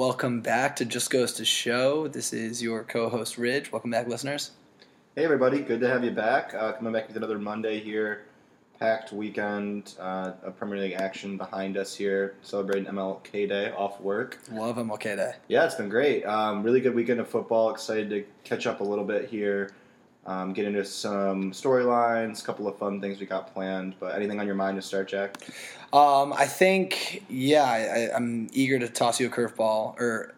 welcome back to Just Goes to Show. This is your co-host Ridge. Welcome back, listeners. Hey everybody, good to have you back. Uh, coming back with another Monday here, packed weekend uh, of Premier League action behind us here, celebrating MLK Day off work. Love MLK Day. Yeah, it's been great. Um, really good weekend of football. Excited to catch up a little bit here, um, get into some storylines, a couple of fun things we got planned. But anything on your mind to start, Jack? Um, I think, yeah, I, I'm eager to toss you a curveball, or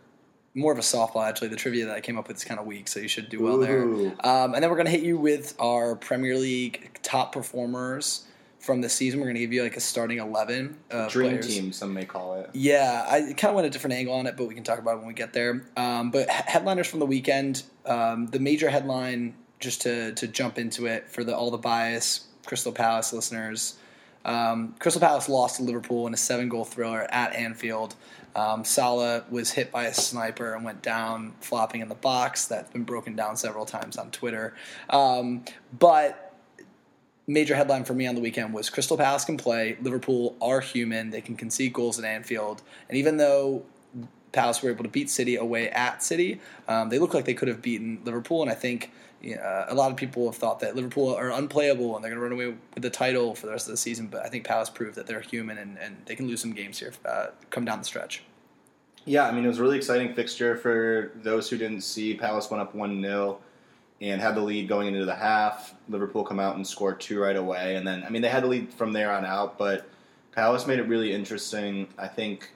more of a softball, actually. The trivia that I came up with is kind of weak, so you should do well there. Um, and then we're going to hit you with our Premier League top performers from the season. We're going to give you like a starting 11. Uh, Dream players. team, some may call it. Yeah, I kind of went a different angle on it, but we can talk about it when we get there. Um, but he- headliners from the weekend, um, the major headline, just to, to jump into it for the all the bias Crystal Palace listeners. Um, Crystal Palace lost to Liverpool in a seven goal thriller at Anfield. Um, Salah was hit by a sniper and went down, flopping in the box. That's been broken down several times on Twitter. Um, but major headline for me on the weekend was Crystal Palace can play. Liverpool are human. They can concede goals at Anfield. And even though Palace were able to beat City away at City, um, they look like they could have beaten Liverpool. And I think uh, a lot of people have thought that Liverpool are unplayable and they're going to run away with the title for the rest of the season. But I think Palace proved that they're human and, and they can lose some games here, uh, come down the stretch. Yeah, I mean, it was a really exciting fixture for those who didn't see. Palace went up 1 0 and had the lead going into the half. Liverpool come out and score two right away. And then, I mean, they had the lead from there on out, but Palace made it really interesting. I think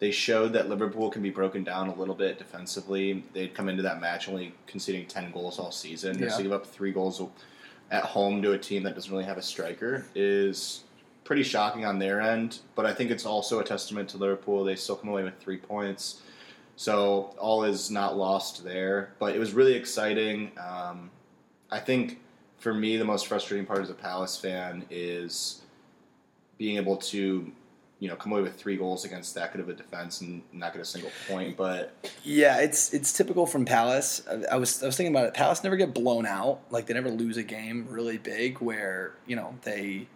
they showed that Liverpool can be broken down a little bit defensively. They'd come into that match only conceding 10 goals all season. Yeah. Just to give up three goals at home to a team that doesn't really have a striker is pretty shocking on their end. But I think it's also a testament to Liverpool. They still come away with three points. So all is not lost there. But it was really exciting. Um, I think for me, the most frustrating part as a Palace fan is being able to, you know, come away with three goals against that good of a defense and not get a single point. But Yeah, it's it's typical from Palace. I, I was I was thinking about it. Palace never get blown out. Like they never lose a game really big where you know they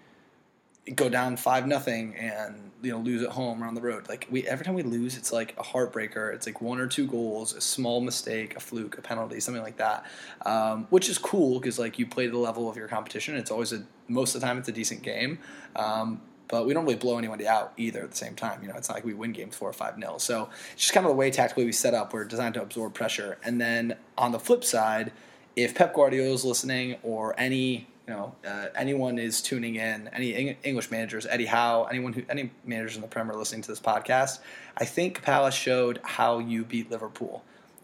go down five nothing and you know lose at home or on the road. Like we every time we lose, it's like a heartbreaker. It's like one or two goals, a small mistake, a fluke, a penalty, something like that, um, which is cool because like you play to the level of your competition. It's always a most of the time it's a decent game. Um, but we don't really blow anybody out either at the same time. You know, it's not like we win games four or five nil. So it's just kind of the way tactically we set up. We're designed to absorb pressure. And then on the flip side, if Pep Guardiola is listening or any you know uh, anyone is tuning in, any Eng- English managers, Eddie Howe, anyone who any managers in the Premier are listening to this podcast, I think Palace showed how you beat Liverpool,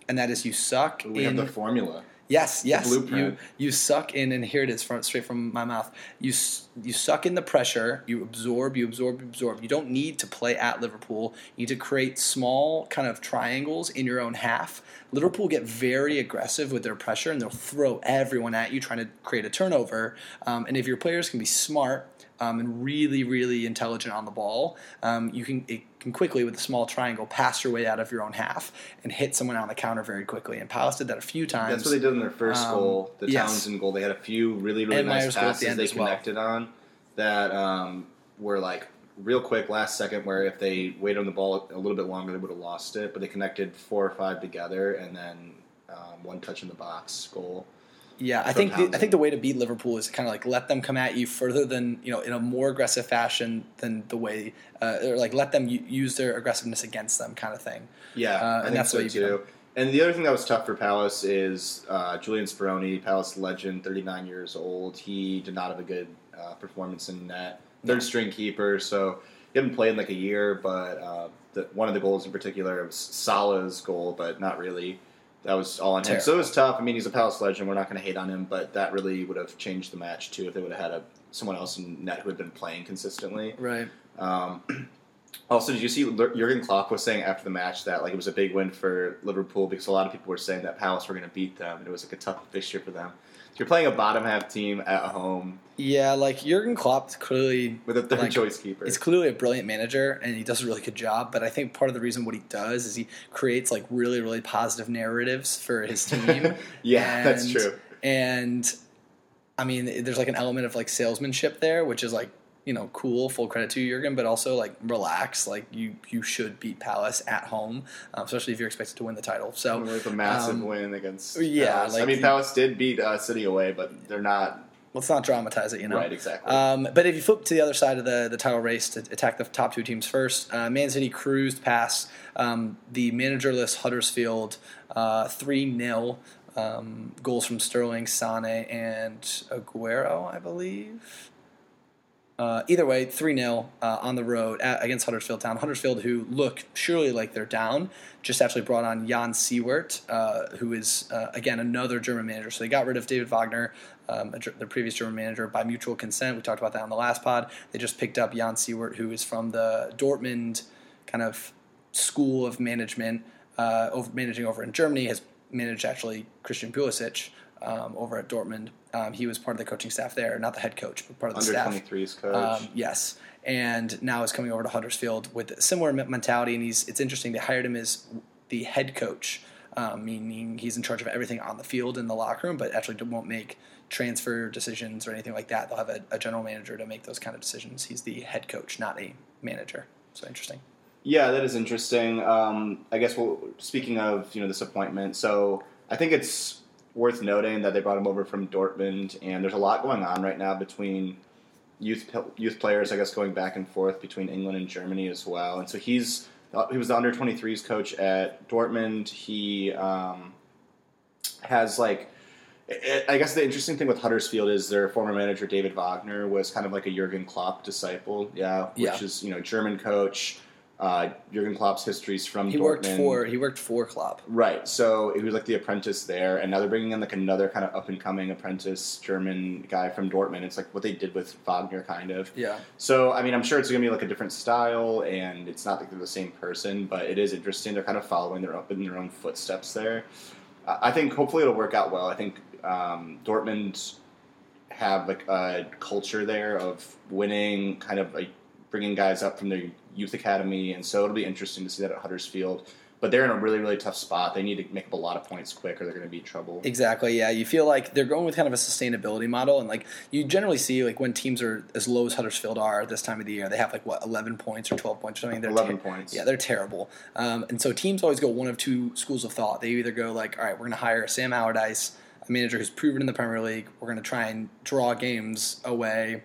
and that is you suck we in have the formula. Yes, yes. You blueprint. you suck in, and here it is, from, straight from my mouth. You you suck in the pressure. You absorb. You absorb. You absorb. You don't need to play at Liverpool. You need to create small kind of triangles in your own half. Liverpool get very aggressive with their pressure, and they'll throw everyone at you, trying to create a turnover. Um, and if your players can be smart um, and really, really intelligent on the ball, um, you can it can quickly with a small triangle pass your way out of your own half and hit someone on the counter very quickly. And Palace did that a few times. That's what they did in their first Um, goal, the yes. Townsend goal. They had a few really, really And nice goal the passes they as well. connected on that um, were like real quick, last second, where if they waited on the ball a little bit longer, they would have lost it. But they connected four or five together, and then um, one touch in the box goal. Yeah, I think the, I think the way to beat Liverpool is kind of like let them come at you further than you know in a more aggressive fashion than the way uh, or like let them use their aggressiveness against them kind of thing. Yeah, Uh, I and think that's so what you too. And the other thing that was tough for Palace is uh, Julian Speroni, Palace legend, 39 years old. He did not have a good uh, performance in net. Third string keeper, so he hadn't played in like a year. But uh, the, one of the goals in particular was Salah's goal, but not really. That was all on him. So it was tough. I mean, he's a Palace legend. We're not going to hate on him, but that really would have changed the match too if they would have had a someone else in net who had been playing consistently. Right. Um, also, did you see Jurgen Klopp was saying after the match that like it was a big win for Liverpool because a lot of people were saying that Palace were going to beat them and it was like a tough fixture for them. You're playing a bottom half team at home Yeah, like Jurgen Klopp clearly with a third Like, choice keeper. He's clearly a brilliant manager, and he does a really good job. But I think part of the reason what he does is he creates like really, really positive narratives for his team. yeah, that's true. And I mean, there's like an element of like salesmanship there, which is like you know, cool. Full credit to you, Jurgen, but also like relax. Like you, you should beat Palace at home, um, especially if you're expected to win the title. So with a massive um, win against. yeah, like I mean, Palace did beat uh, City away, but they're not let's not dramatize it. You know, right exactly. Um, but if you flip to the other side of the, the title race to attack the top two teams first, uh, Man City cruised past um, the managerless Huddersfield uh, 3 0. Um, goals from Sterling, Sane, and Aguero, I believe. Uh, either way, 3 0 uh, on the road at, against Huddersfield Town. Huddersfield, who look surely like they're down, just actually brought on Jan Siewert, uh, who is, uh, again, another German manager. So they got rid of David Wagner, um, the previous German manager, by mutual consent. We talked about that on the last pod. They just picked up Jan Siewert, who is from the Dortmund kind of school of management, uh, over, managing over in Germany, has managed actually Christian Pulisic um, over at Dortmund. Um, he was part of the coaching staff there, not the head coach, but part of the Under staff. 23's coach. Um, yes, and now is coming over to Huddersfield with a similar mentality. And he's it's interesting they hired him as the head coach, um, meaning he's in charge of everything on the field in the locker room, but actually won't make transfer decisions or anything like that. They'll have a, a general manager to make those kind of decisions. He's the head coach, not a manager. So interesting. Yeah, that is interesting. Um, I guess well, speaking of you know disappointment, so I think it's worth noting that they brought him over from Dortmund, and there's a lot going on right now between youth youth players. I guess going back and forth between England and Germany as well. And so he's he was the under 23s coach at Dortmund. He um, has like. I I guess the interesting thing with Huddersfield is their former manager David Wagner was kind of like a Jurgen Klopp disciple, yeah, which Yeah. is you know German coach. Uh, Jurgen Klopp's histories from He Dortmund. worked for he worked for Klopp. Right, so he was like the apprentice there, and now they're bringing in like another kind of up and coming apprentice German guy from Dortmund. It's like what they did with Wagner, kind of. Yeah. So I mean, I'm sure it's going to be like a different style, and it's not like they're the same person, but it is interesting. They're kind of following their up in their own footsteps there. I I think hopefully it'll work out well. I think um, Dortmund have like a culture there of winning, kind of like bringing guys up from their youth academy, and so it'll be interesting to see that at Huddersfield. But they're in a really, really tough spot. They need to make up a lot of points quick, or they're going to be in trouble. Exactly. Yeah, you feel like they're going with kind of a sustainability model, and like you generally see, like when teams are as low as Huddersfield are this time of the year, they have like what eleven points or twelve points or something. They're Eleven points. Yeah, they're terrible. Um, and so teams always go one of two schools of thought. They either go like, all right, we're going to hire Sam Allardyce, a manager who's proven in the Premier League. We're going to try and draw games away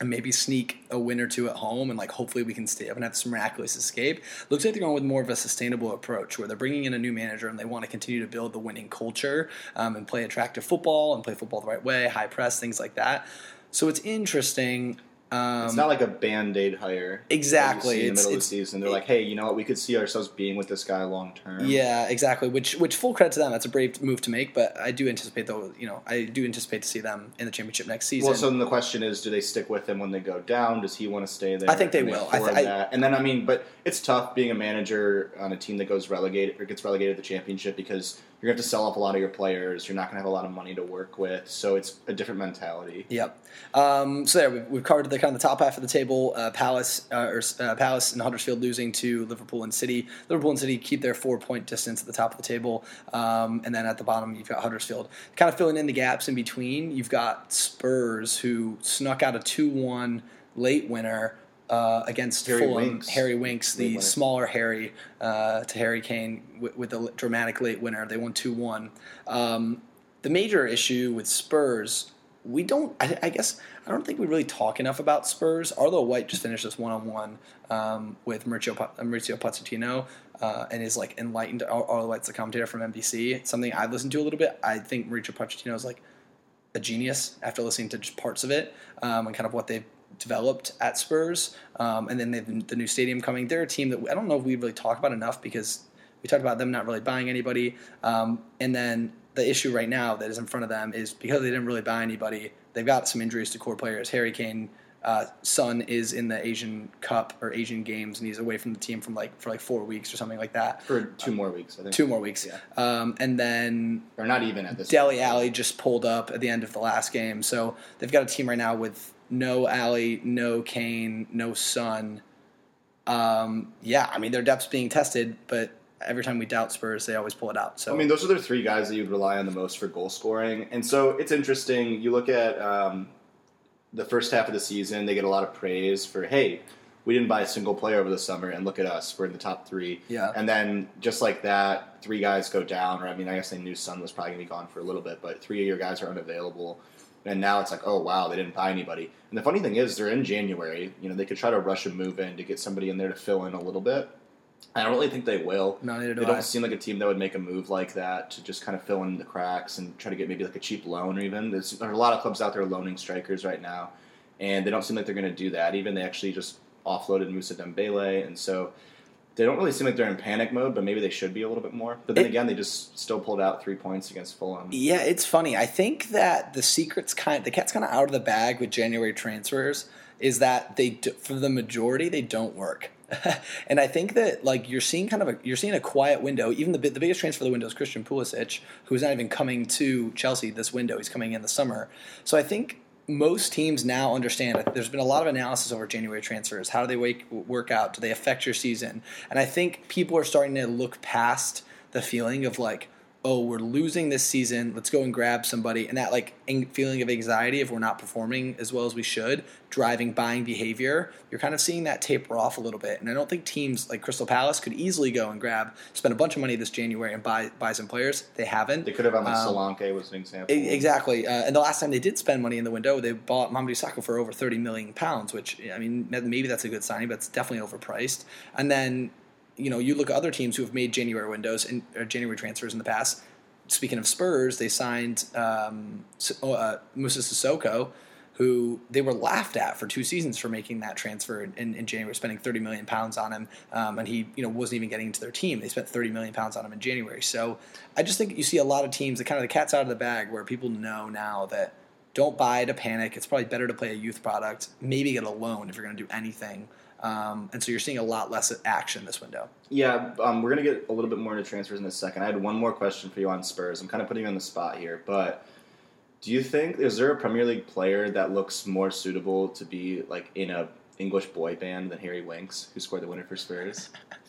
and maybe sneak a win or two at home and like hopefully we can stay up and have some miraculous escape. Looks like they're going with more of a sustainable approach where they're bringing in a new manager and they want to continue to build the winning culture um, and play attractive football and play football the right way, high press, things like that. So it's interesting. Um, It's not like a band aid hire. Exactly. in the middle of the season, they're like, "Hey, you know what? We could see ourselves being with this guy long term." Yeah, exactly. Which which full credit to them. That's a brave move to make, but I do anticipate though. You know, I do anticipate to see them in the championship next season. Well, so then the question is, do they stick with him when they go down? Does he want to stay there? I think they Can will. I th- I- that? And then I mean, but it's tough being a manager on a team that goes relegated or gets relegated to the championship because you're going to have to sell off a lot of your players. You're not going to have a lot of money to work with, so it's a different mentality. Yep. Um, so there, we've, we've covered the kind of the top half of the table. Uh, Palace, uh, or uh, Palace and Huddersfield losing to Liverpool and City. Liverpool and City keep their four point distance at the top of the table, um, and then at the bottom you've got Huddersfield. Kind of filling in the gaps in between. You've got Spurs who snuck out a two one late winner. Uh, against Harry Fulham, Winks. Harry Winks, the smaller Harry uh, to Harry Kane with, with a dramatic late winner. They won two one. Um, the major issue with Spurs, we don't. I, I guess I don't think we really talk enough about Spurs. Arlo White just finished this one on one with Mauricio Mauricio Pochettino. Uh, and is like enlightened. Ar- Arlo White's the commentator from NBC. It's something I've listened to a little bit. I think Mauricio Pochettino is like a genius after listening to just parts of it um, and kind of what they've developed at Spurs. Um, and then they've the new stadium coming. They're a team that I don't know if we really talk about enough because we talked about them not really buying anybody. Um, and then the issue right now that is in front of them is because they didn't really buy anybody, they've got some injuries to core players. Harry Kane. Uh, Son is in the Asian Cup or Asian Games, and he's away from the team from like for like four weeks or something like that. For two more weeks, I think. Two more weeks, Yeah. um, and then or not even at this. Point. Alli just pulled up at the end of the last game. So they've got a team right now with no Alli, no Kane, no Son. Um, yeah, I mean their depth's being tested, but every time we doubt Spurs, they always pull it out. So I mean, those are the three guys that you'd rely on the most for goal scoring. And so it's interesting. You look at um, the first half of the season, they get a lot of praise for, hey, we didn't buy a single player over the summer, and look at us, we're in the top three. Yeah. And then just like that, three guys go down, or I mean, I guess they knew Son was probably gonna be gone for a little bit, but three of your guys are unavailable. And now it's like, oh wow, they didn't buy anybody. And the funny thing is, they're in January. You know, they could try to rush a move in to get somebody in there to fill in a little bit. I don't really think they will. No, neither do They I. don't seem like a team that would make a move like that to just kind of fill in the cracks and try to get maybe like a cheap loan or even. There's, there are a lot of clubs out there loaning strikers right now, and they don't seem like they're going to do that. Even they actually just offloaded Mousa Dembele, and so they don't really seem like they're in panic mode, but maybe they should be a little bit more. But then It- again, they just still pulled out three points against Fulham. Yeah, it's funny. I think that the secret's kind, the cat's kind of out of the bag with January transfers. Is that they for the majority they don't work, and I think that like you're seeing kind of a you're seeing a quiet window. Even the the biggest transfer the window is Christian Pulisic, who's not even coming to Chelsea this window. He's coming in the summer. So I think most teams now understand that there's been a lot of analysis over January transfers. How do they wake, work out? Do they affect your season? And I think people are starting to look past the feeling of like, oh, we're losing this season. Let's go and grab somebody. And that like ang- feeling of anxiety if we're not performing as well as we should, driving buying behavior. You're kind of seeing that taper off a little bit. And I don't think teams like Crystal Palace could easily go and grab, spend a bunch of money this January and buy buy some players. They haven't. They could have on like Um, Solanke was an example. Exactly, uh, and the last time they did spend money in the window, they bought Mamadou Sakho for over thirty million pounds, which I mean, maybe that's a good signing, but it's definitely overpriced. And then, you know, you look at other teams who have made January windows and January transfers in the past. Speaking of Spurs, they signed um, uh, Moussa Sissoko, who they were laughed at for two seasons for making that transfer in, in January, spending 30 million pounds on him, um, and he you know wasn't even getting into their team. They spent 30 million pounds on him in January. So I just think you see a lot of teams that kind of the cat's out of the bag where people know now that don't buy to panic. It's probably better to play a youth product, maybe get a loan if you're going to do anything. Um, and so you're seeing a lot less action this window. Yeah, um, we're gonna get a little bit more into transfers in a second. I had one more question for you on Spurs. I'm kind of putting you on the spot here, but do you think is there a Premier League player that looks more suitable to be like in a English boy band than Harry Winks, who scored the winner for Spurs?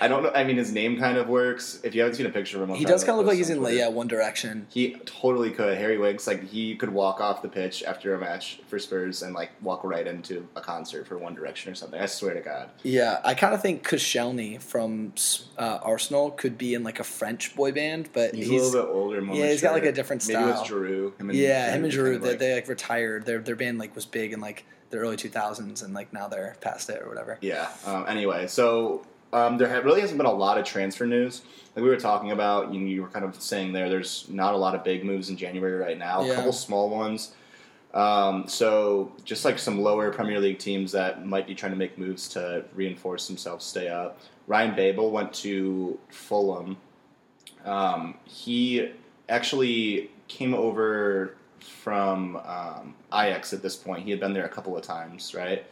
I don't know. I mean, his name kind of works. If you haven't seen a picture of him, He does kind of look like he's in like, yeah One Direction. He totally could. Harry Winks, like he could walk off the pitch after a match for Spurs and like walk right into a concert for One Direction or something. I swear to God. Yeah, I kind of think Koscielny from uh, Arsenal could be in like a French boy band, but He's, he's, a little bit older. More yeah, he's got, like, a different Maybe style. it's Giroud. Him and yeah, him and kind Giroud, they, like- they like retired. Their their band like was big in like the early 2000s, and like now they're past it or whatever. Yeah. Um, anyway, so um, there really hasn't been a lot of transfer news. Like we were talking about, you, you were kind of saying there. There's not a lot of big moves in January right now. Yeah. A couple small ones. Um, so just like some lower Premier League teams that might be trying to make moves to reinforce themselves, stay up. Ryan Babel went to Fulham. Um, he actually came over from um, Ajax at this point. He had been there a couple of times, right?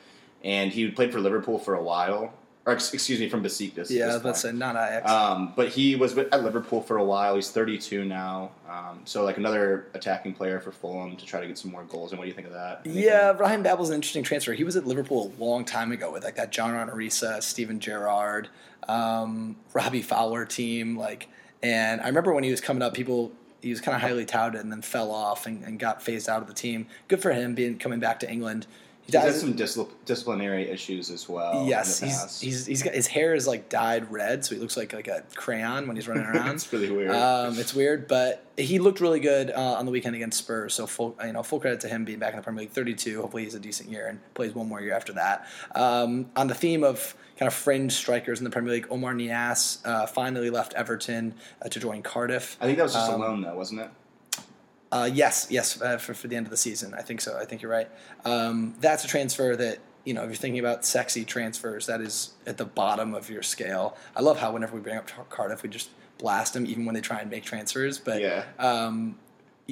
And he played for Liverpool for a while, or ex- excuse me, from Besiktas. Yeah, I at was this about to not Ajax. Um, but he was at Liverpool for a while. He's 32 now, um, so like another attacking player for Fulham to try to get some more goals. And what do you think of that? Anything? Yeah, Ryan Babel's an interesting transfer. He was at Liverpool a long time ago with like that John Arne Riise, Steven Gerrard, um, Robbie Fowler team. Like, and I remember when he was coming up, people he was kind of highly touted and then fell off and, and got phased out of the team. Good for him being coming back to England. He He's had some discipl- disciplinary issues as well. yes, he's, he's he's got his hair is like dyed red, so he looks like like a crayon when he's running around. it's really weird. Um, it's weird, but he looked really good uh, on the weekend against Spurs. So full, you know, full credit to him being back in the Premier League. Thirty-two. Hopefully, he's a decent year and plays one more year after that. Um, on the theme of kind of fringe strikers in the Premier League, Oumar Niasse uh, finally left Everton uh, to join Cardiff. I think that was just um, a loan, though, wasn't it? Uh, yes, yes, uh, for, for the end of the season. I think so. I think you're right. Um, that's a transfer that, you know, if you're thinking about sexy transfers, that is at the bottom of your scale. I love how whenever we bring up Car- Cardiff, we just blast them, even when they try and make transfers. But Yeah. um,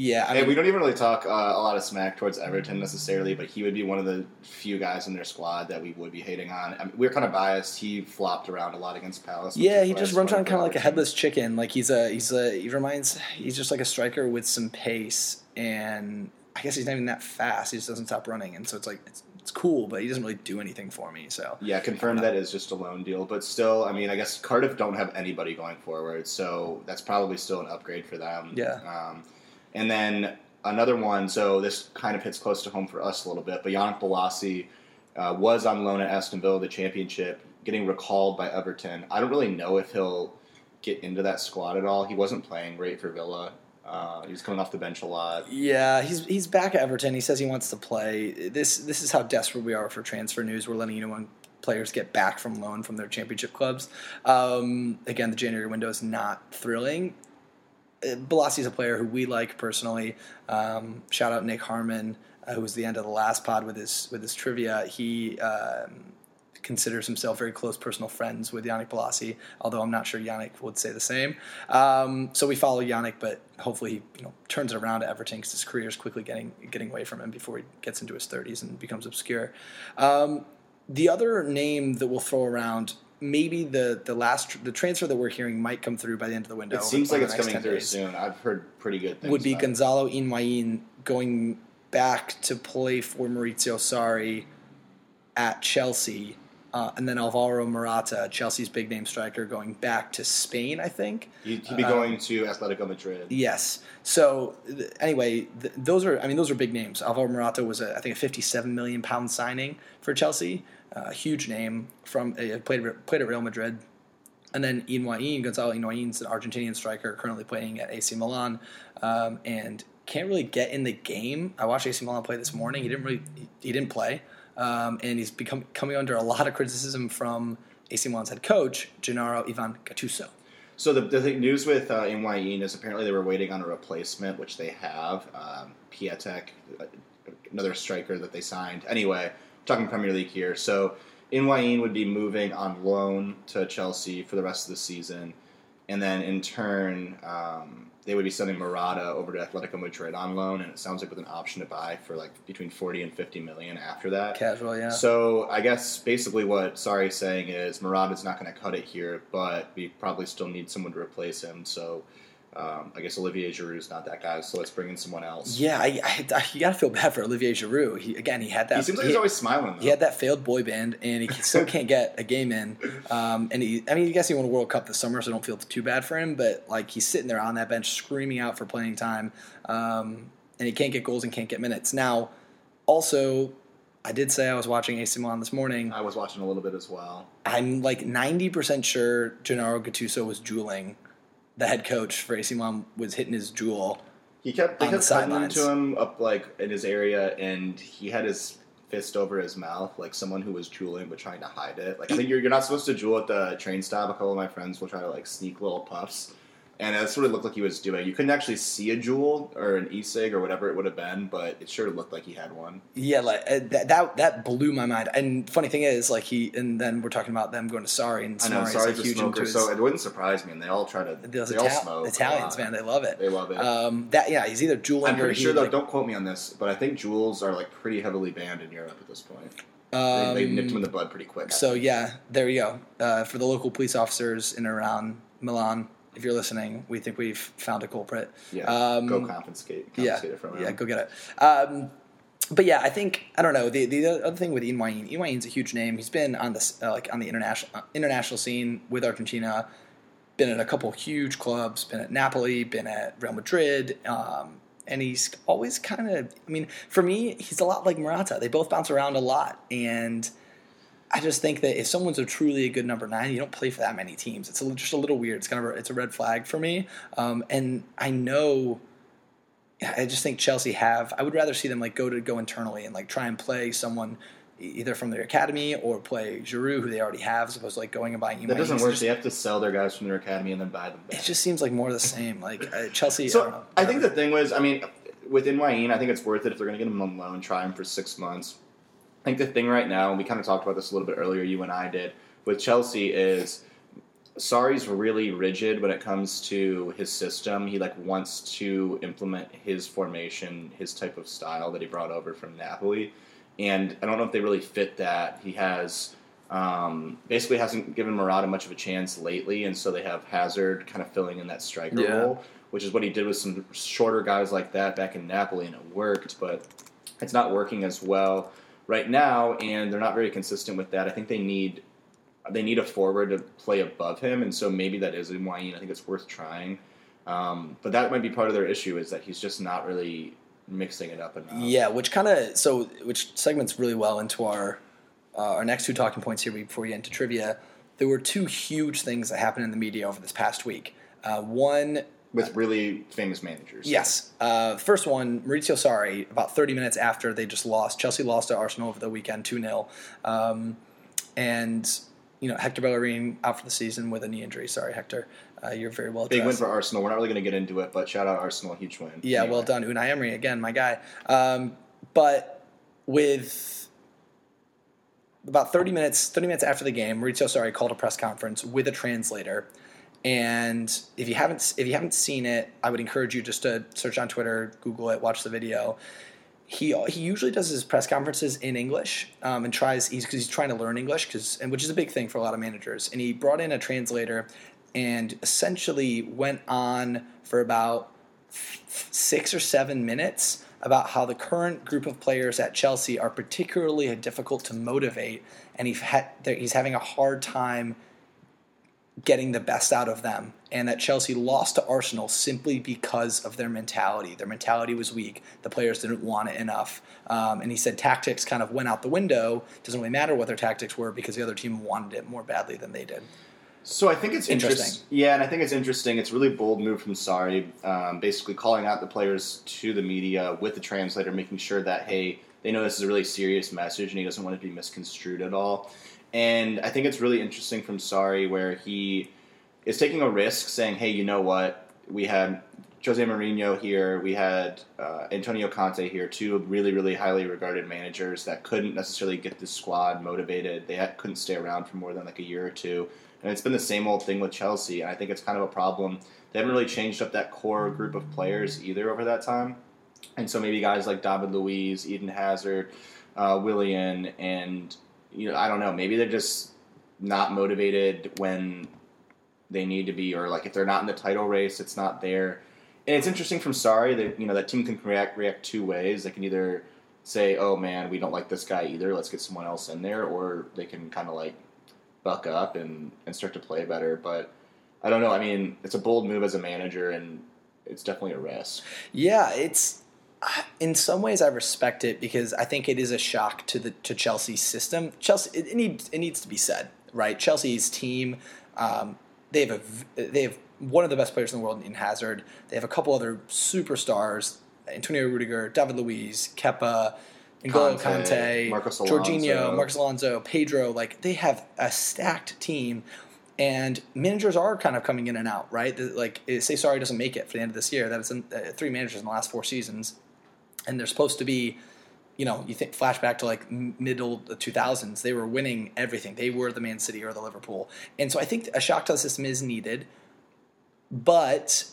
yeah, I mean, we don't even really talk uh, a lot of smack towards Everton necessarily, but he would be one of the few guys in their squad that we would be hating on. I mean, we're kind of biased. He flopped around a lot against Palace. yeah, he just runs around kind of like a headless chicken. Like he's a he's a he reminds he's just like a striker with some pace, and I guess he's not even that fast. He just doesn't stop running, and so it's like it's, it's cool, but he doesn't really do anything for me. So Yeah, confirmed that is just a loan deal, but still, I mean, I guess Cardiff don't have anybody going forward, so that's probably still an upgrade for them. Yeah. Um, and then another one. So this kind of hits close to home for us a little bit. But Yannick Bolasie uh, was on loan at Aston Villa, the championship, getting recalled by Everton. I don't really know if he'll get into that squad at all. He wasn't playing great for Villa. Uh, he was coming off the bench a lot. Yeah, he's he's back at Everton. He says he wants to play. This this is how desperate we are for transfer news. We're letting you know when players get back from loan from their championship clubs. Um, again, the January window is not thrilling. Bolasie is a player who we like personally. Um, shout out Nick Harmon, uh, who was the end of the last pod with his with his trivia. He um, considers himself very close personal friends with Yannick Bolasie, although I'm not sure Yannick would say the same. Um, so we follow Yannick, but hopefully he you know, turns it around at Everton because his career is quickly getting getting away from him before he gets into his 30s and becomes obscure. Um, the other name that we'll throw around maybe the the last the transfer that we're hearing might come through by the end of the window. It seems like it's coming through days, soon. I've heard pretty good things. Would be. Gonzalo Higuain going back to play for Maurizio Sarri at Chelsea, uh, and then Alvaro Morata, Chelsea's big name striker, going back to Spain. I think. He'd, he'd be Um, going to Atletico Madrid. Yes. So th- anyway, th- those are I mean those are big names. Alvaro Morata was a, I think a 57 million pound signing for Chelsea, a huge name from uh, played played at Real Madrid. And then Higuain, Gonzalo Higuain's an Argentinian striker currently playing at AC Milan, um, and can't really get in the game. I watched AC Milan play this morning. He didn't really he, he didn't play, um, and he's become coming under a lot of criticism from AC Milan's head coach Gennaro Ivan Gattuso. So the, the news with uh, Higuain is apparently they were waiting on a replacement, which they have. Um, Piatek, uh, another striker that they signed. Anyway, talking Premier League here. So Higuain would be moving on loan to Chelsea for the rest of the season, and then in turn um, they would be sending Morata over to Atletico Madrid on loan, and it sounds like with an option to buy for like between forty and fifty million after that. Casual, yeah. So I guess basically what Sarri's saying is Morata's not going to cut it here, but we probably still need someone to replace him. So um, I guess Olivier Giroud Giroud's not that guy, so let's bring in someone else. Yeah, I, I, I, you gotta feel bad for Olivier Giroud. He again, he had that. he seems like he, he's always smiling. Though. he had that failed boy band, and he still can't get a game in. Um, and he, I mean, I guess he won a World Cup this summer, so I don't feel too bad for him. But like, he's sitting there on that bench, screaming out for playing time, um, and he can't get goals and can't get minutes. Now, also, I did say I was watching AC Milan this morning. I was watching a little bit as well. I'm like 90% sure Gennaro Gattuso was Juuling. The head coach for AC Milan was hitting his Juul. He kept they On the kept cutting sidelines. into him up like in his area, and he had his fist over his mouth, like someone who was drooling but trying to hide it. Like I think you're, you're not supposed to drool at the train stop. A couple of my friends will try to like sneak little puffs, and that's what it looked like he was doing. You couldn't actually see a Juul or an e-cig or whatever it would have been, but it sure looked like he had one. Yeah, like uh, that, that that blew my mind. And funny thing is, like he, and then we're talking about them going to Sarri, and I know, Sarri's sorry, like a huge smoker, his, so it wouldn't surprise me. And they all try to, they all smoke. Italians, man, they love it. They love it. Um, that yeah, he's either Juuling I'm or pretty he, sure though. like, Don't quote me on this, but I think Juuls are like pretty heavily banned in Europe at this point. They, um, they nipped him in the bud pretty quick. So yeah, there you go. Uh, for the local police officers in around Milan, if you're listening, we think we've found a culprit. Yeah, Um, go confiscate, yeah, it from him. yeah, go get it. Um, but yeah, I think I don't know the the other thing with Higuain. Higuain's a huge name. He's been on this uh, like on the international uh, international scene with Argentina. Been at a couple huge clubs. Been at Napoli. Been at Real Madrid. Um, and he's always kind of. I mean, for me, he's a lot like Morata. They both bounce around a lot, and I just think that if someone's a truly a good number nine, you don't play for that many teams. It's a, just a little weird. It's kind of a, it's a red flag for me. Um, and I know I just think Chelsea have. I would rather see them like go to go internally and like try and play someone either from their academy or play Giroud, who they already have, as opposed to like going and buying. That doesn't work. just- they have to sell their guys from their academy and then buy them It just seems like more of the same. Like uh, Chelsea. I, So know, I think the thing was, I mean, with Higuain, I think it's worth it if they're going to get him on loan, try him for six months. I think the thing right now, and we kind of talked about this a little bit earlier, you and I did, with Chelsea is Sarri's really rigid when it comes to his system. He like wants to implement his formation, his type of style that he brought over from Napoli, and I don't know if they really fit that. He has um, basically hasn't given Morata much of a chance lately, and so they have Hazard kind of filling in that striker Yeah. role, which is what he did with some shorter guys like that back in Napoli, and it worked, but it's not working as well right now, and they're not very consistent with that. I think they need they need a forward to play above him, and so maybe that is Higuain. I think it's worth trying, um, but that might be part of their issue is that he's just not really mixing it up enough. Yeah, which kind of so which segments really well into our uh, our next two talking points here before we get into trivia. There were two huge things that happened in the media over this past week. Uh, one with really famous managers. Yes. Uh, first one, Maurizio Sarri, about 30 minutes after they just lost. Chelsea lost to Arsenal over the weekend 2 0. Um, and, you know, Hector Bellerin out for the season with a knee injury. Sorry, Hector. Uh, you're very well Big win for Arsenal. We're not really going to get into it, but shout out Arsenal, huge win. Yeah, anyway. well done. Unai Emery, again, my guy. Um, but with about 30 minutes 30 minutes after the game, Maurizio Sarri called a press conference with a translator and if you haven't if you haven't seen it, I would encourage you just to search on Twitter, Google it, watch the video. He he usually does his press conferences in English um, and tries he's because he's trying to learn English because and which is a big thing for a lot of managers. And he brought in a translator and essentially went on for about six or seven minutes about how the current group of players at Chelsea are particularly difficult to motivate, and he's, ha- he's having a hard time getting the best out of them, and that Chelsea lost to Arsenal simply because of their mentality. Their mentality was weak. The players didn't want it enough. Um, and he said tactics kind of went out the window. Doesn't really matter what their tactics were because the other team wanted it more badly than they did. So I think it's interesting. Interest- yeah, and I think it's interesting. It's a really bold move from Sarri, um, basically calling out the players to the media with the translator, making sure that hey, they know this is a really serious message, and he doesn't want it to be misconstrued at all. And I think it's really interesting from Sarri where he is taking a risk, saying, "Hey, you know what? We had Jose Mourinho here, we had uh, Antonio Conte here, two really, really highly regarded managers that couldn't necessarily get the squad motivated. They had, couldn't stay around for more than like a year or two, and it's been the same old thing with Chelsea. And I think it's kind of a problem. They haven't really changed up that core group of players either over that time. And so maybe guys like David Luiz, Eden Hazard, uh, Willian, and you know, I don't know. Maybe they're just not motivated when they need to be, or like if they're not in the title race, it's not there. And it's interesting from Sarri that you know that team can react react two ways. They can either say, "Oh man, we don't like this guy either. Let's get someone else in there," or they can kind of like buck up and and start to play better. But I don't know. I mean, it's a bold move as a manager, and it's definitely a risk. Yeah, it's in some ways I respect it because I think it is a shock to the to Chelsea's system. Chelsea it, it needs it needs to be said, right? Chelsea's team um, they have a they have one of the best players in the world in Hazard. They have a couple other superstars: Antonio Rudiger, David Luiz, Kepa, N'Golo Kanté, Marcos Jorginho, Marcos Alonso, Pedro. Like they have a stacked team. And managers are kind of coming in and out, right? Like, say Sarri doesn't make it for the end of this year. That in, uh, three managers in the last four seasons and they're supposed to be you know, you think flashback to like middle the 2000s, they were winning everything. They were the Man City or the Liverpool. And so I think a shock to the system is needed, but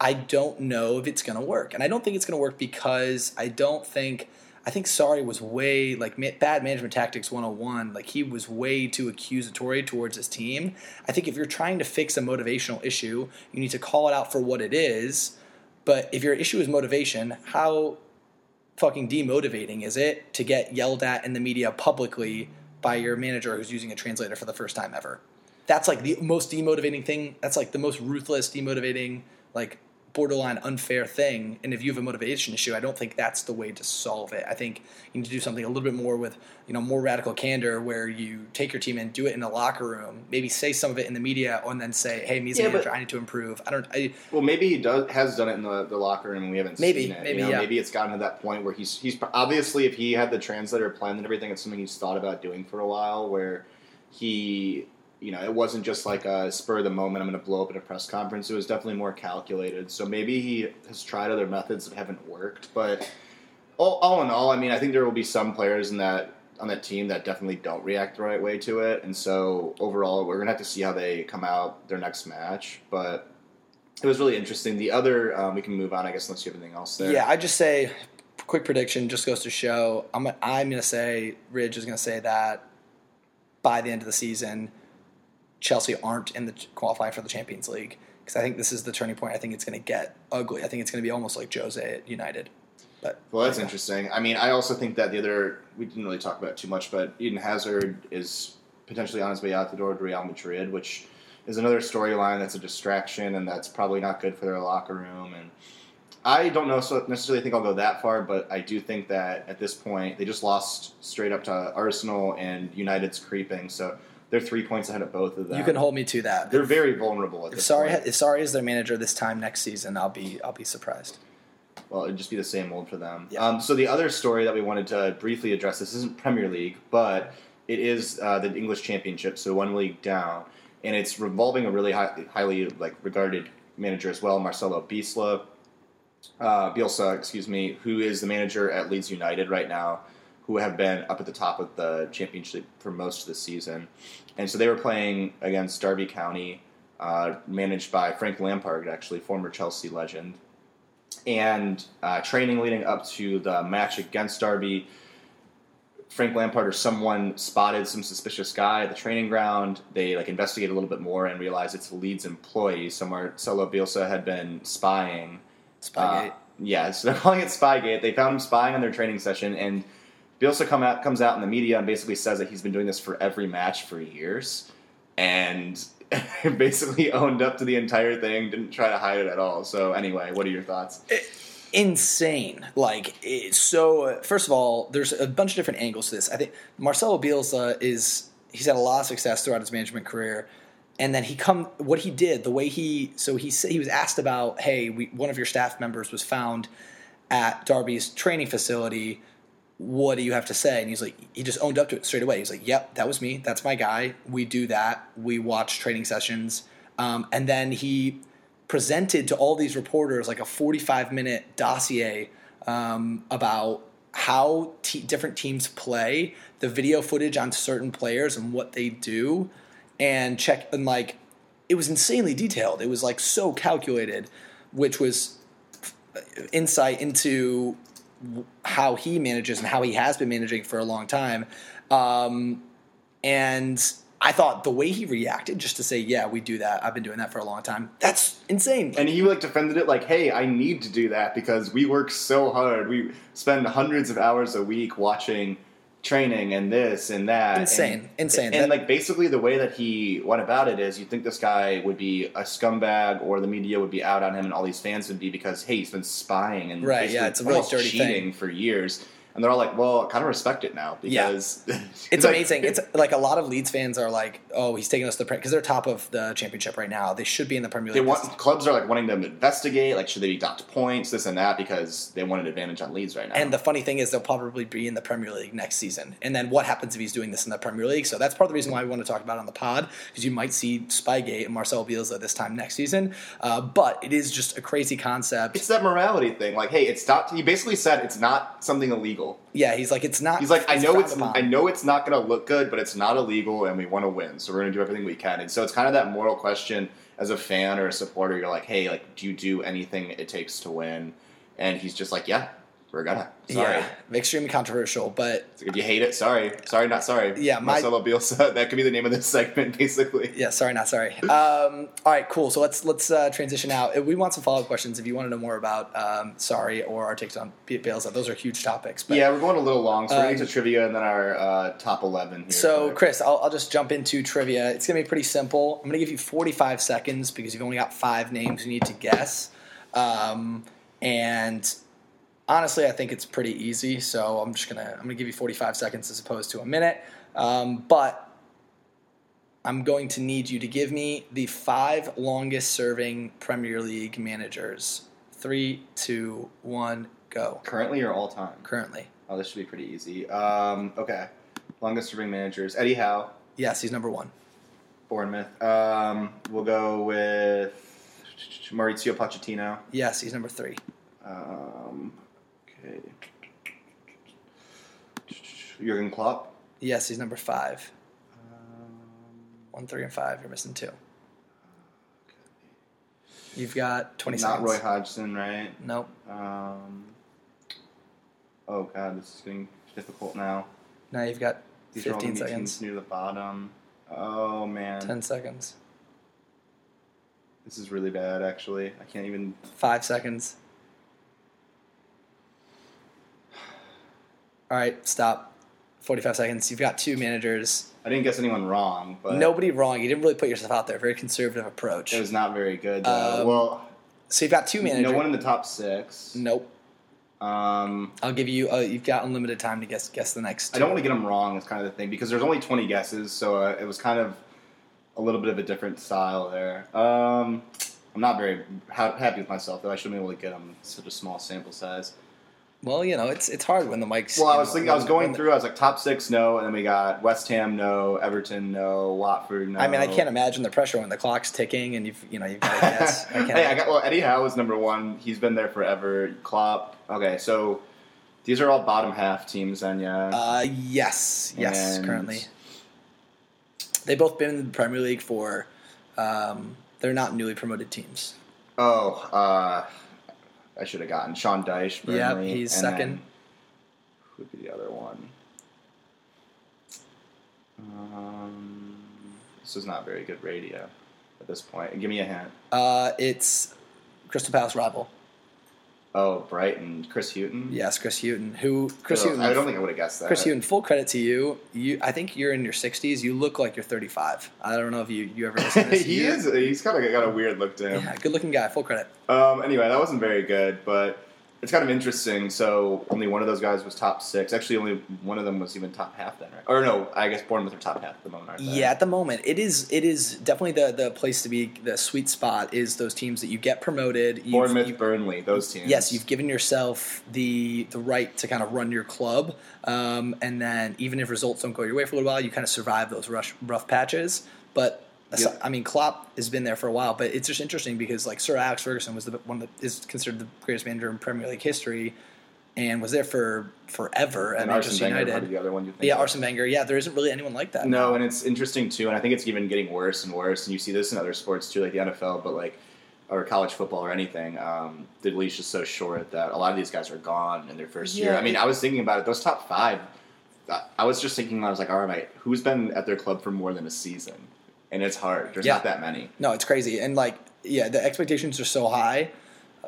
I don't know if it's going to work. And I don't think it's going to work because I don't think I think Sarri was way like bad management tactics 101. Like he was way too accusatory towards his team. I think if you're trying to fix a motivational issue, you need to call it out for what it is. But if your issue is motivation, how fucking demotivating is it to get yelled at in the media publicly by your manager who's using a translator for the first time ever? That's like the most demotivating thing. That's like the most ruthless, demotivating, like borderline unfair thing. And if you have a motivation issue, I don't think that's the way to solve it. I think you need to do something a little bit more with, you know, more radical candor where you take your team and do it in the locker room, maybe say some of it in the media and then say, hey, me as a yeah, manager, I need to improve. I don't, I, well, maybe he does, has done it in the, the locker room and we haven't maybe, seen it. Maybe, you know, yeah. maybe it's gotten to that point where he's, he's obviously, if he had the translator plan and everything, it's something he's thought about doing for a while where he you know, it wasn't just like a spur of the moment, I'm going to blow up at a press conference. It was definitely more calculated. So maybe he has tried other methods that haven't worked. But all, all in all, I mean, I think there will be some players in that on that team that definitely don't react the right way to it. And so overall, we're going to have to see how they come out their next match. But it was really interesting. The other, um, we can move on, I guess, unless you have anything else there. Yeah, I just say, quick prediction just goes to show. I'm, I'm going to say, Ridge is going to say that by the end of the season – Chelsea aren't in the qualifying for the Champions League because I think this is the turning point. I think it's going to get ugly. I think it's going to be almost like Jose at United. But well, that's interesting. I mean, I also think that the other we didn't really talk about too much, but Eden Hazard is potentially on his way out the door to Real Madrid, which is another storyline that's a distraction and that's probably not good for their locker room. And I don't know so necessarily think I'll go that far, but I do think that at this point they just lost straight up to Arsenal and United's creeping, so they're three points ahead of both of them. You can hold me to that. They're very vulnerable at if this Sarri, point. if Sarri is their manager this time next season, I'll be I'll be surprised. Well, it'd just be the same old for them. Yeah. Um, so the other story that we wanted to briefly address this isn't Premier League, but it is uh, the English Championship, so one league down, and it's revolving a really high, highly like regarded manager as well, Marcelo Bielsa, uh, Bielsa, excuse me, who is the manager at Leeds United right now, who have been up at the top of the championship for most of the season, and so they were playing against Derby County, uh, managed by Frank Lampard, actually former Chelsea legend and uh, training leading up to the match against Derby, Frank Lampard or someone spotted some suspicious guy at the training ground. They like investigate a little bit more and realize it's a Leeds employee. So Marcelo Bielsa had been spying. Spygate. Uh, yeah, so they're calling it Spygate. They found him spying on their training session, and Bielsa come out comes out in the media and basically says that he's been doing this for every match for years, and basically owned up to the entire thing. Didn't try to hide it at all. So anyway, what are your thoughts? insane. Like so. uh, First of all, there's a bunch of different angles to this. I think Marcelo Bielsa is he's had a lot of success throughout his management career, and then he come what he did the way he so he he was asked about hey we, one of your staff members was found at Derby's training facility. What do you have to say? And he's like, he just owned up to it straight away. He's like, yep, that was me. That's my guy. We do that. We watch training sessions. Um, and then he presented to all these reporters like a 45 minute dossier um, about how different teams play, the video footage on certain players and what they do, and check and like it was insanely detailed. It was like so calculated, which was insight into how he manages and how he has been managing for a long time. Um, and I thought the way he reacted, just to say, "Yeah, we do that. I've been doing that for a long time." That's insane. And he like defended it like, "Hey, I need to do that because we work so hard. We spend hundreds of hours a week watching training and this and that. Insane. And, Insane. And That- like basically the way that he went about it is, you think this guy would be a scumbag, or the media would be out on him, and all these fans would be because hey, he's been spying and Right, yeah, it's a really dirty thing. for years. And they're all like, "Well, kind of respect it now Yeah. because It's like- amazing. It's like a lot of Leeds fans are like, "Oh, he's taking us to the because they're top of the championship right now. They should be in the Premier League." They League." want clubs are like wanting them to investigate, like should they be docked points, this and that, because they want an advantage on Leeds right now. and the funny thing is, they'll probably be in the Premier League next season. And then what happens if he's doing this in the Premier League? So that's part of the reason why we want to talk about it on the pod because you might see Spygate and Marcel Bielsa this time next season. Uh, but it is just a crazy concept. it's that morality thing. Like, hey, it's not. He basically said it's not something illegal. Yeah, he's like, it's not. He's like, I know it's, upon. I know it's not going to look good, but it's not illegal, and we want to win, so we're going to do everything we can. And so it's kind of that moral question as a fan or a supporter. You're like, hey, like, do you do anything it takes to win? And he's just like, yeah, we're gonna. Sorry. Yeah, extremely controversial, but if you hate it, sorry, sorry, not Sarri. Yeah, my- Marcelo Bielsa. That could be the name of this segment, basically. Yeah, sorry, not sorry. Um, all right, cool. So let's let's uh, transition out. We want some follow up questions if you want to know more about um, sorry or our takes on B- Bales. Those are huge topics. But, Yeah, we're going a little long, so we're Um, going to trivia and then our uh, top eleven. Here So Chris, I'll, I'll just jump into trivia. It's gonna be pretty simple. I'm gonna give you 45 seconds because you've only got five names you need to guess. Um, and honestly, I think it's pretty easy. So I'm just gonna I'm gonna give you 45 seconds as opposed to a minute. Um, but I'm going to need you to give me the five longest serving Premier League managers. Three, two, one, go. currently or all time? Currently, Oh, this should be pretty easy. Um, okay, longest serving managers: Eddie Howe, yes, he's number one. Bournemouth. Um, we'll go with Maurizio Pochettino. Yes, he's number three. Um, okay, Jurgen Klopp. Yes, he's number five. Um, One, three, and five. You're missing two. You've got 20 not seconds. Roy Hodgson, right? Nope. Um, oh god, this is getting difficult now. Now you've got These are all 15 gonna seconds. near the bottom. Oh man, 10 seconds. this is really bad. Actually, I can't even. Five seconds. All right, stop. 45 seconds. You've got two managers. I didn't guess anyone wrong, but Nobody wrong. You didn't really put yourself out there. Very conservative approach. it was not very good. Um, well, So you've got two managers. No one in the top six. Nope. Um, I'll give you. Uh, you've got unlimited time to guess guess the next. I don't want to get them wrong. Is kind of the thing because there's only 20 guesses, so uh, it was kind of a little bit of a different style there. Um, I'm not very ha- happy with myself though. I should been able to get them such a small sample size. Well, you know, it's it's hard when the mics. Well, I was know, thinking, I was going through. I was like top six, no, and then we got West Ham, no, Everton, no, Watford, no. I mean, I can't imagine the pressure when the clock's ticking and you've you know you've got to guess. I can't. hey, I got well. Eddie Howe is number one. He's been there forever. Klopp. Okay, so these are all bottom half teams, then yeah. Uh, yes, yes. And- Currently, they've both been in the Premier League for. Um, they're not newly promoted teams. oh, uh, I should have gotten Sean Dyche. Yep, Burnley, he's second. Who would be the other one? Um, this is not very good radio at this point. Give me a hint. Uh, it's Crystal Palace rival. Oh, Brighton, Chris Hughton. Yes, Chris Hughton. Who Chris So, Hughton? I don't think I would have guessed that. Chris Hughton. Full credit to you. You, I think you're in your 60s. You look like you're 35. I don't know if you you ever listen to this. he You- is. He's kind of got a weird look to him. Yeah, good looking guy. Full credit. Um, anyway, that wasn't very good, but it's kind of interesting. So only one of those guys was top six. Actually, only one of them was even top half then, right? Or no, I guess Bournemouth are top half at the moment? Yeah, at the moment, it is it is definitely the the place to be. The sweet spot is those teams that you get promoted. You've- Bournemouth, you've- Burnley, those teams. Yes, you've given yourself the the right to kind of run your club, um, and then even if results don't go your way for a little while, you kind of survive those rush, rough patches. But Yep. I mean, Klopp has been there for a while, but it's just interesting because like Sir Alex Ferguson was the one that is considered the greatest manager in Premier League history, and was there for forever at and Manchester Wenger United. probably the other one. You think Yeah, of. Arsene Wenger. Yeah, there isn't really anyone like that. No, and it's interesting too, and I think it's even getting worse and worse. And you see this in other sports too, like the NFL, but like or college football or anything. Um, the leash is so short that a lot of these guys are gone in their first year. I mean, I was thinking about it. Those top five, I- I was just thinking. I was like, all right, who's been at their club for more than a season? And it's hard. There's Yeah. not that many. No, it's crazy, and like, yeah, the expectations are so high.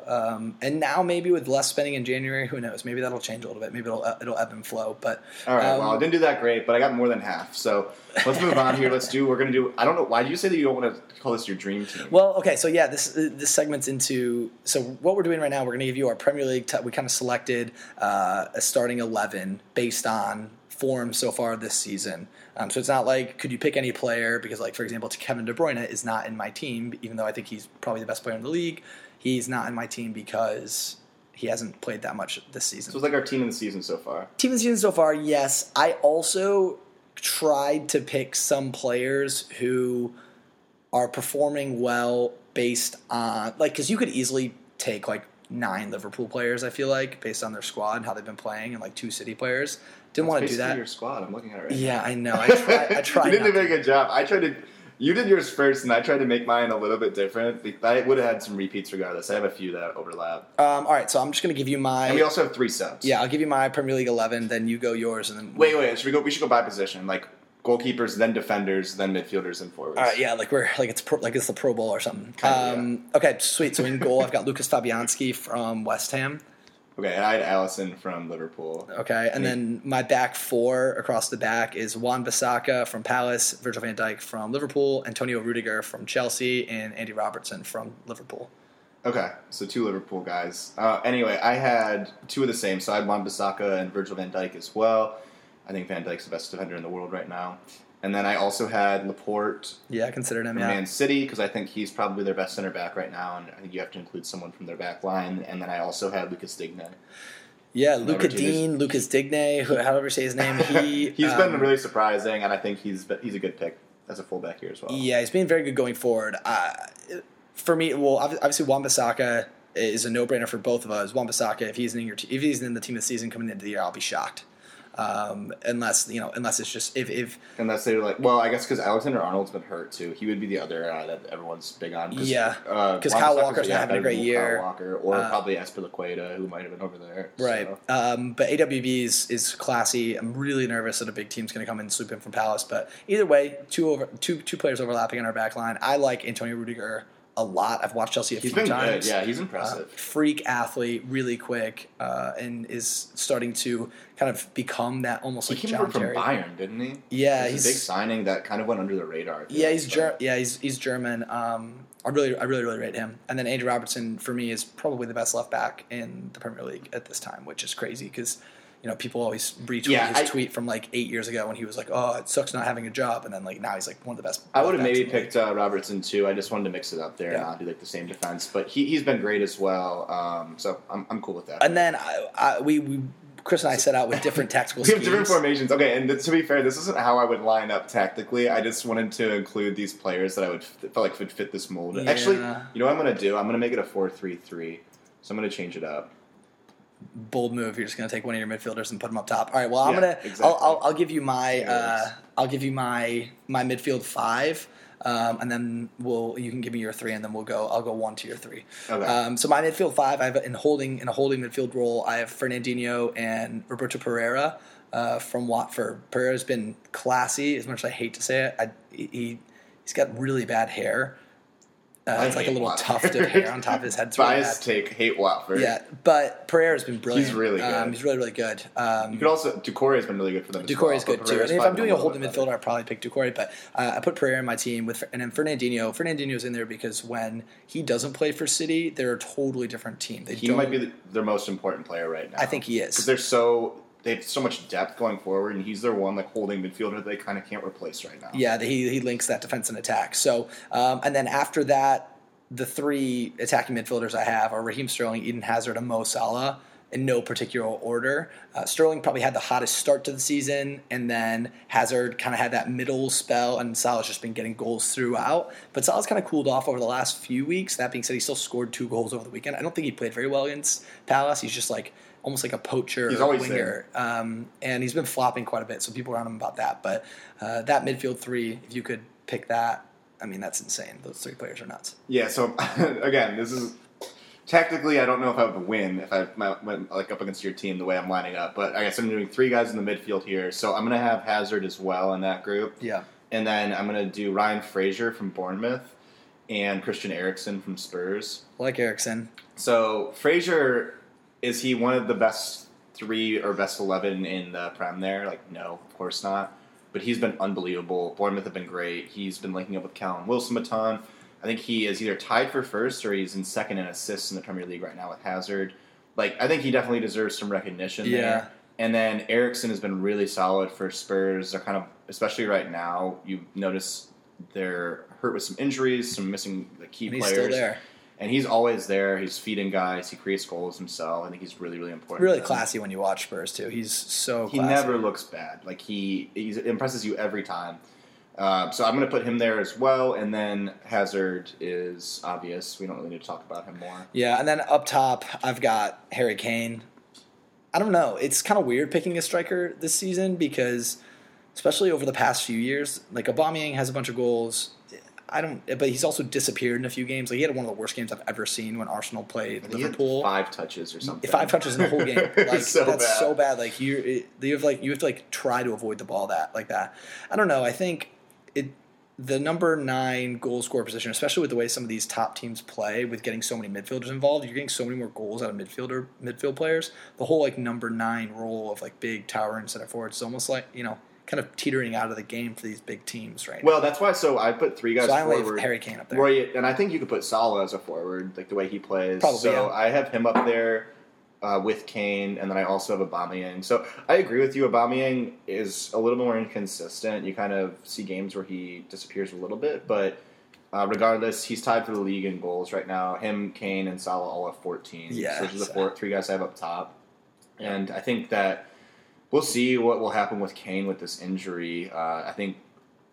Um, and now maybe with less spending in January, who knows? Maybe that'll change a little bit. Maybe it'll it'll ebb and flow. But All right. um, well, I didn't do that great, but I got more than half. So let's move on here. Let's do. We're gonna do. I don't know. Why do you say that you don't want to call this your dream team? Well, okay, so yeah, this this segment's into so what we're doing right now. We're going to give you our Premier League. T- we kind of selected uh, a starting eleven based on form so far this season. Um, so it's not like could you pick any player because, like for example, Kevin De Bruyne is not in my team, even though I think he's probably the best player in the league. He's not in my team because he hasn't played that much this season. so it's like our team in the season so far. Team of the season so far, yes. I also tried to pick some players who are performing well based on like because you could easily take like nine Liverpool players. I feel like based on their squad and how they've been playing, and like two City players. Didn't want to do that. Your squad. I'm looking at it right Yeah, now. I know. I tried. I tried. you did a not very to. good job. I tried to. You did yours first, and I tried to make mine a little bit different. I would have had some repeats regardless. I have a few that overlap, Um, all right, so I'm just gonna give you my. and we also have three subs. yeah, I'll give you my Premier League eleven. Then you go yours, and then Wait, wait. Should we go? We should go by position, like goalkeepers, then defenders, then midfielders, and forwards. All right, yeah, like we're like it's pro, like it's the Pro Bowl or something. Kinda, um, Okay, sweet. So in goal, I've got Lucas Fabianski from West Ham. Okay, I had Alisson from Liverpool. Okay, and then my back four across the back is Wan-Bissaka from Palace, Virgil van Dijk from Liverpool, Antonio Rudiger from Chelsea, and Andy Robertson from Liverpool. Okay, so two Liverpool guys. Uh, anyway, I had two of the same. So I had Wan-Bissaka and Virgil van Dijk as well. I think Van Dijk's the best defender in the world right now. And then I also had Laporte Yeah, I considered him. from Yeah, Man City because I think he's probably their best center back right now, and I think you have to include someone from their back line. And then I also had Lucas Digne. yeah. Luca Dean, Lucas Digne, who- however you say his name. He He's um, been really surprising, and I think he's he's a good pick as a fullback here as well. Yeah, he's been very good going forward. Uh, for me, well, obviously Wan-Bissaka is a no-brainer for both of us. Wan-Bissaka, if he's in your, te- if he's in the team of the season coming into the year, I'll be shocked. Um, unless you know, unless it's just if if Unless they're like, well, I guess because Alexander Arnold's been hurt too. He would be the other guy that everyone's big on. Yeah, because Juan Kyle Walker's not having a great year. Kyle Walker, or Uh, probably Azpilicueta, who might have been over there. right, so. um, but AWB is is classy. I'm really nervous that a big team's going to come in and swoop in from Palace. But either way, two over two two players overlapping on our back line. I like Antonio Rudiger a lot. I've watched Chelsea a He's few times. good. Yeah, he's Uh, impressive. freak athlete, really quick, uh, and is starting to kind of become that almost he like came John from Terry. Bayern, didn't he? Yeah, he's a big signing that kind of went under the radar. Yeah, he's Ger- yeah, he's he's German. Um, I really, I really, really rate him. And then Andrew Robertson for me is probably the best left back in the Premier League at this time, which is crazy because you know people always retweet Yeah, his I- tweet from like eight years ago when he was like, "Oh, it sucks not having a job," and then like now he's like one of the best. I would have maybe in the league. picked uh, Robertson too. I just wanted to mix it up there and Yeah. not do like the same defense. But he he's been great as well. Um, so I'm I'm cool with that. And then I, I, we, we, Chris and I set out with different tactical We have schemes. different formations. Okay, and th- to be fair, this isn't how I would line up tactically. I just wanted to include these players that I would felt like would fit this mold. Actually, you know what I'm going to do? I'm going to make it a four-three-three. So I'm going to change it up. Bold move. You're just going to take one of your midfielders and put them up top. All right. Well, I'm Yeah, gonna. exactly. I'll, I'll, I'll give you my. Uh. I'll give you my my midfield five, um, and then we'll you can give me your three, and then we'll go. I'll go one to your three. Okay. Um, so my midfield five, I have in holding in a holding midfield role. I have Fernandinho and Roberto Pereyra uh, from Watford. Pereyra's been classy, as much as I hate to say it. I, he he's got really bad hair. Uh, it's like a little Watford. tuft of hair on top of his head. It's Bias take, hate Watford. Yeah, but Pereyra's been brilliant. He's really good. Um, he's really, really good. Um, You could also Doucouré has been really good for them. Doucouré well, is good too. And if I'm doing a holding midfielder. I'd probably pick Doucouré. But uh, I put Pereyra in my team with, and then Fernandinho. Fernandinho's in there because when he doesn't play for City, they're a totally different team. They he might be the, their most important player right now. I think he is. because they're so they have so much depth going forward, and he's their one like holding midfielder they kind of can't replace right now. Yeah, he he links that defense and attack. So, um, and then after that, the three attacking midfielders I have are Raheem Sterling, Eden Hazard, and Mo Salah in no particular order. Uh, Sterling probably had the hottest start to the season, and then Hazard kind of had that middle spell, and Salah's just been getting goals throughout. But Salah's kind of cooled off over the last few weeks. That being said, he still scored two goals over the weekend. I don't think he played very well against Palace. He's just like almost like a poacher He's always winger, um, and he's been flopping quite a bit. So people around him about that. But uh, that midfield three, if you could pick that, I mean that's insane. Those three players are nuts. Yeah. So again, this is tactically, I don't know if I would win if I went- like up against your team the way I'm lining up. But I guess I'm doing three guys in the midfield here, so I'm gonna have Hazard as well in that group, Yeah, and then I'm gonna do Ryan Fraser from Bournemouth and Christian Eriksen from Spurs. like Eriksen. So Fraser is he one of the best three or best eleven in the Prem there? Like, no, of course not. But he's been unbelievable. Bournemouth have been great. He's been linking up with Callum Wilson a ton. I think he is either tied for first or he's in second in assists in the Premier League right now with Hazard. Like, I think he definitely deserves some recognition Yeah. there. And then Eriksen has been really solid for Spurs. They're kind of, especially right now, you notice they're hurt with some injuries, some missing the key And he's players still there. And he's always there. He's feeding guys. He creates goals himself. I think he's really, really important. Really classy when you watch Spurs too. He's so He never looks bad. Like he, he impresses you every time. Uh, so I'm going to put him there as well. And then Hazard is obvious. We don't really need to talk about him more. Yeah, and then up top, I've got Harry Kane. I don't know. It's kind of weird picking a striker this season because, especially over the past few years, like Aubameyang has a bunch of goals. I don't, but he's also disappeared in a few games. Like he had one of the worst games I've ever seen when Arsenal played He Liverpool. five touches or something. Five touches in the whole game. Like It's so that's bad. so bad. Like you, it, you have like you have to like try to avoid the ball that like that. I don't know. I think it the number nine goal scorer position, especially with the way some of these top teams play, with getting so many midfielders involved, you're getting so many more goals out of midfielder midfield players. The whole like number nine role of like big tower and center forward is almost like you know kind of teetering out of the game for these big teams right Well, that's why. So I put three guys So I only forward. Harry Kane up there. Roy, and I think you could put Salah as a forward, like the way he plays. Probably, so yeah. I have him up there uh, with Kane, and then I also have Aubameyang. So I agree with you. Aubameyang is a little more inconsistent. You kind of see games where he disappears a little bit, but uh, regardless, he's tied for the league in goals right now. Him, Kane, and Salah all have 14. Yeah, so those are the so- four, three guys I have up top, and I think that we'll see what will happen with Kane with this injury. Uh, I think.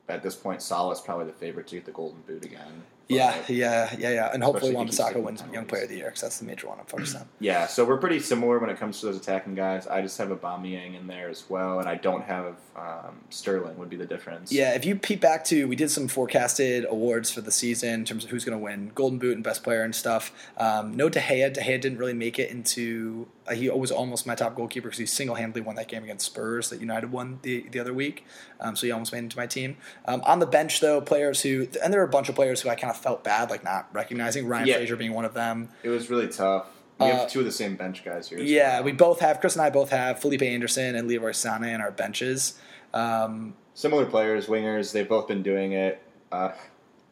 At this point, Salah is probably the favorite to get the Golden Boot again. Yeah, But- yeah, yeah, yeah, and hopefully Wan-Bissaka wins. Young Player of the Year because that's the major one I'm focused on. Yeah, so we're pretty similar when it comes to those attacking guys. I just have a Aubameyang in there as well, and I don't have um, Sterling. Would be the difference. Yeah, if you peep back to, we did some forecasted awards for the season in terms of who's going to win Golden Boot and Best Player and stuff. Um, no De Gea. De Gea didn't really make it into. Uh, he was almost my top goalkeeper because he single handedly won that game against Spurs that United won the, the other week. Um, so he almost made it into my team. Um, on the bench, though, players who. And there are a bunch of players who I kind of felt bad, like not recognizing. Ryan Yeah. Fraser being one of them. it was really tough. We Uh, have two of the same bench guys here. Yeah, we both have. Chris and I both have Felipe Anderson and Leroy Sané in our benches. Um, similar players, wingers. They've both been doing it. Uh,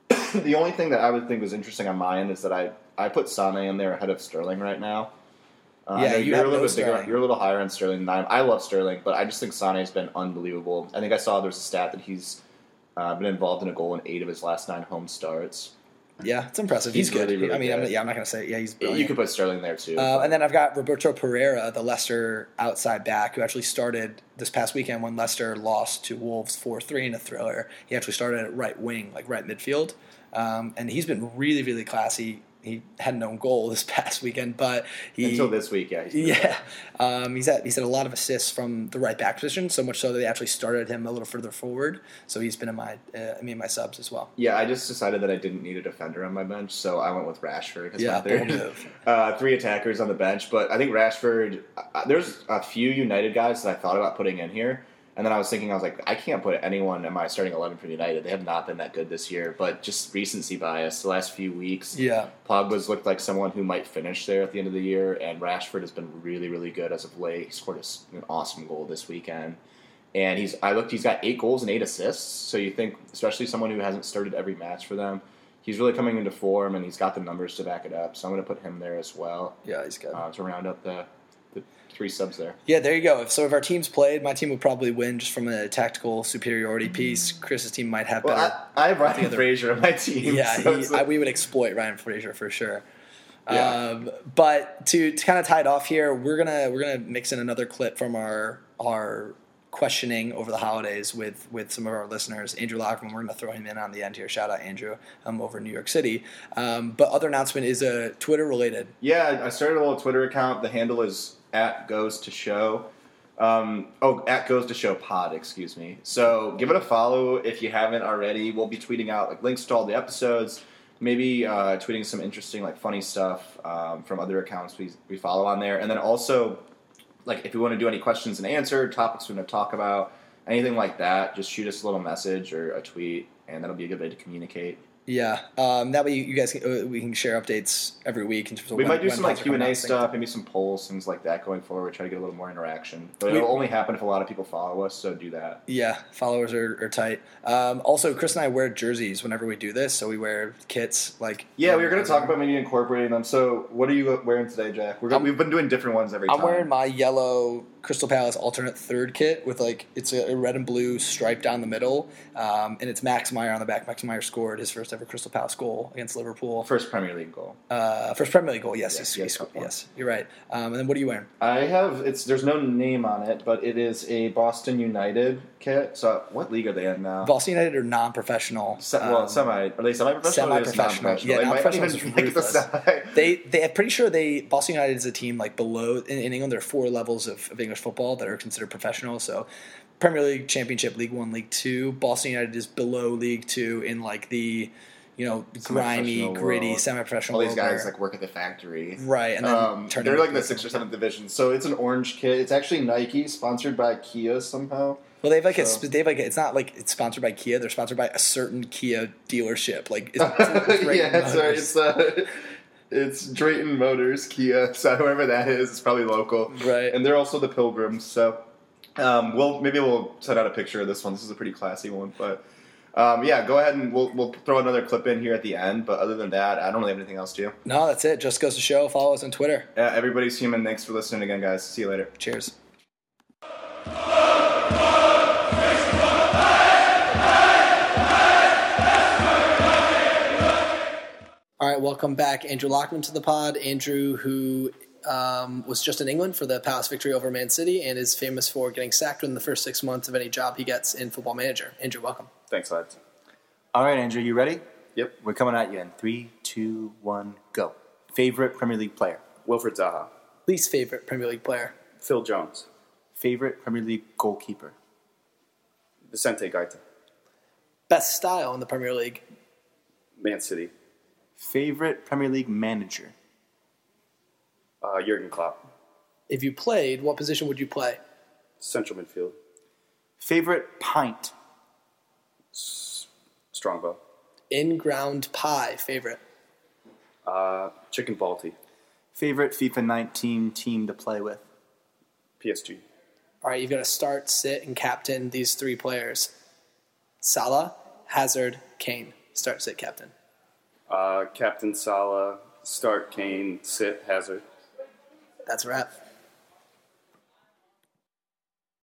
the only thing that I would think was interesting on my end is that I, I put Sane in there ahead of Sterling right now. Uh, Yeah, you you're a little no bit bigger. You're a little higher on Sterling than I am. I love Sterling, but I just think Sane's been unbelievable. I think I saw there's a stat that he's uh, been involved in a goal in eight of his last nine home starts. Yeah, it's impressive. He's, He's good. really, really I mean, I'm, yeah, I'm not going to say. Yeah, he's brilliant. You could put Sterling there too. Uh, and then I've got Roberto Pereira, the Leicester outside back, who actually started this past weekend when Leicester lost to Wolves 4 3 in a thriller. He actually started at right wing, like right midfield. Um, and he's been really, really classy. He had an own goal this past weekend, but he. Until this week, yeah. he's- Yeah, um, he's had he's had a lot of assists from the right back position, so much so that they actually started him a little further forward. So he's been in my uh, me and my subs as well. Yeah, I just decided that I didn't need a defender on my bench, so I went with Rashford. as Yeah, bold move. Uh, three attackers on the bench, but I think Rashford. Uh, there's a few United guys that I thought about putting in here, and then I was thinking, I was like, I can't put anyone in my starting eleven for United. They have not been that good this year, but just recency bias. The last few weeks, Yeah, Pogba's looked like someone who might finish there at the end of the year, and Rashford has been really, really good as of late. He scored an awesome goal this weekend, and he's I looked, he's got eight goals and eight assists. So you think, especially someone who hasn't started every match for them, he's really coming into form, and he's got the numbers to back it up. So I'm going to put him there as well yeah, he's good. uh, to round up the the three subs there. Yeah, there you go. If so, if our teams played, my team would probably win just from a tactical superiority piece. Chris's team might have Well, better. I, I have Ryan together. Fraser on my team. yeah, so he, it's I, we would exploit Ryan Fraser for sure. Yeah. Um, but to, to kind of tie it off here, we're gonna we're gonna mix in another clip from our our questioning over the holidays with with some of our listeners. Andrew Lockman, we're gonna throw him in on the end here. Shout out Andrew, um, over in New York City. Um, but other announcement is a Twitter related. Yeah, I started a little Twitter account. The handle is at goes to show. Um, oh, at goes to show pod, excuse me. So give it a follow if you haven't already. We'll be tweeting out like links to all the episodes, maybe uh, tweeting some interesting like funny stuff um, from other accounts we we follow on there, and then also like if you want to do any questions and answer topics we want to talk about, anything like that, just shoot us a little message or a tweet, and that'll be a good way to communicate. Yeah, um, that way you guys can, uh, we can share updates every week. In terms of We when- might do some like Q and A stuff, maybe some polls, things like that going forward. We try to get a little more interaction, but We- it'll only happen if a lot of people follow us. So do that. Yeah, followers are, are tight. Um, also, Chris and I wear jerseys whenever we do this, so we wear kits. Like Yeah, we were going to talk about maybe incorporating them. So what are you wearing today, Jack? We're, I'm- we've been doing different ones every time. I'm time. wearing my yellow Crystal Palace alternate third kit with like it's a, red and blue stripe down the middle, um, and it's Max Meyer on the back. Max Meyer scored his first ever Crystal Palace goal against Liverpool. first Premier League goal. Uh, first Premier League goal. Yes, Yes, yes, yes, you're right. Um, and then what are you wearing? I have it's there's no name on it, but it is a Boston United kit. So what league are they in now? Boston United are non-professional. Se- well, Um, semi. Are they semi-professional? or semi-professional. non-professional? Yeah, they might non-professional even is make the semi. They, they, I'm pretty sure they Boston United is a team like below in, in England. There are four levels of, of English football that are considered professional. So, Premier League, Championship, League One, League Two. Boston United is below League Two in like the, you know, grimy, gritty, world. semi-professional. All these guys where- like work at the factory. right, and then Um, they're like the sixth or seventh division. So it's an orange kit. It's actually Nike, sponsored by Kia somehow. Well, they've like a, they have like a, it's not like it's sponsored by Kia. They're sponsored by a certain Kia dealership. Like it's, it's Drayton yeah, it's, uh, Motors. it's, uh, it's Drayton Motors, Kia. So whoever that is, it's probably local. Right. And they're also the Pilgrims. So um, we'll maybe we'll set out a picture of this one. This is a pretty classy one, but. Um, yeah, go ahead and we'll, we'll throw another clip in here at the end. But other than that, I don't really have anything else to do. no, that's it. Just goes to show. Follow us on Twitter. Uh, everybody's human. Thanks for listening again, guys. See you later. Cheers. Right, welcome back, Andrew Lockman to the pod. Andrew, who um, was just in England for the Palace victory over Man City and is famous for getting sacked within the first six months of any job he gets in Football Manager. Andrew, welcome. Thanks, lads. All right, Andrew, you ready? Yep. We're coming at you in three, two, one, go. Favorite Premier League player? Wilfried Zaha. Least favorite Premier League player? Phil Jones. Favorite Premier League goalkeeper? Vicente Guaita. Best style in the Premier League? Man City. Favorite Premier League manager? Uh, Jurgen Klopp. If you played, what position would you play? Central midfield. Favorite pint? Strongbow. In ground pie, favorite. Uh, Chicken Balti. Favorite FIFA 19 team to play with? PSG. All right, you've got to start, sit, and captain these three players Salah, Hazard, Kane. Start, sit, captain. Uh, Captain Salah, start Kane, sit Hazard. That's a wrap.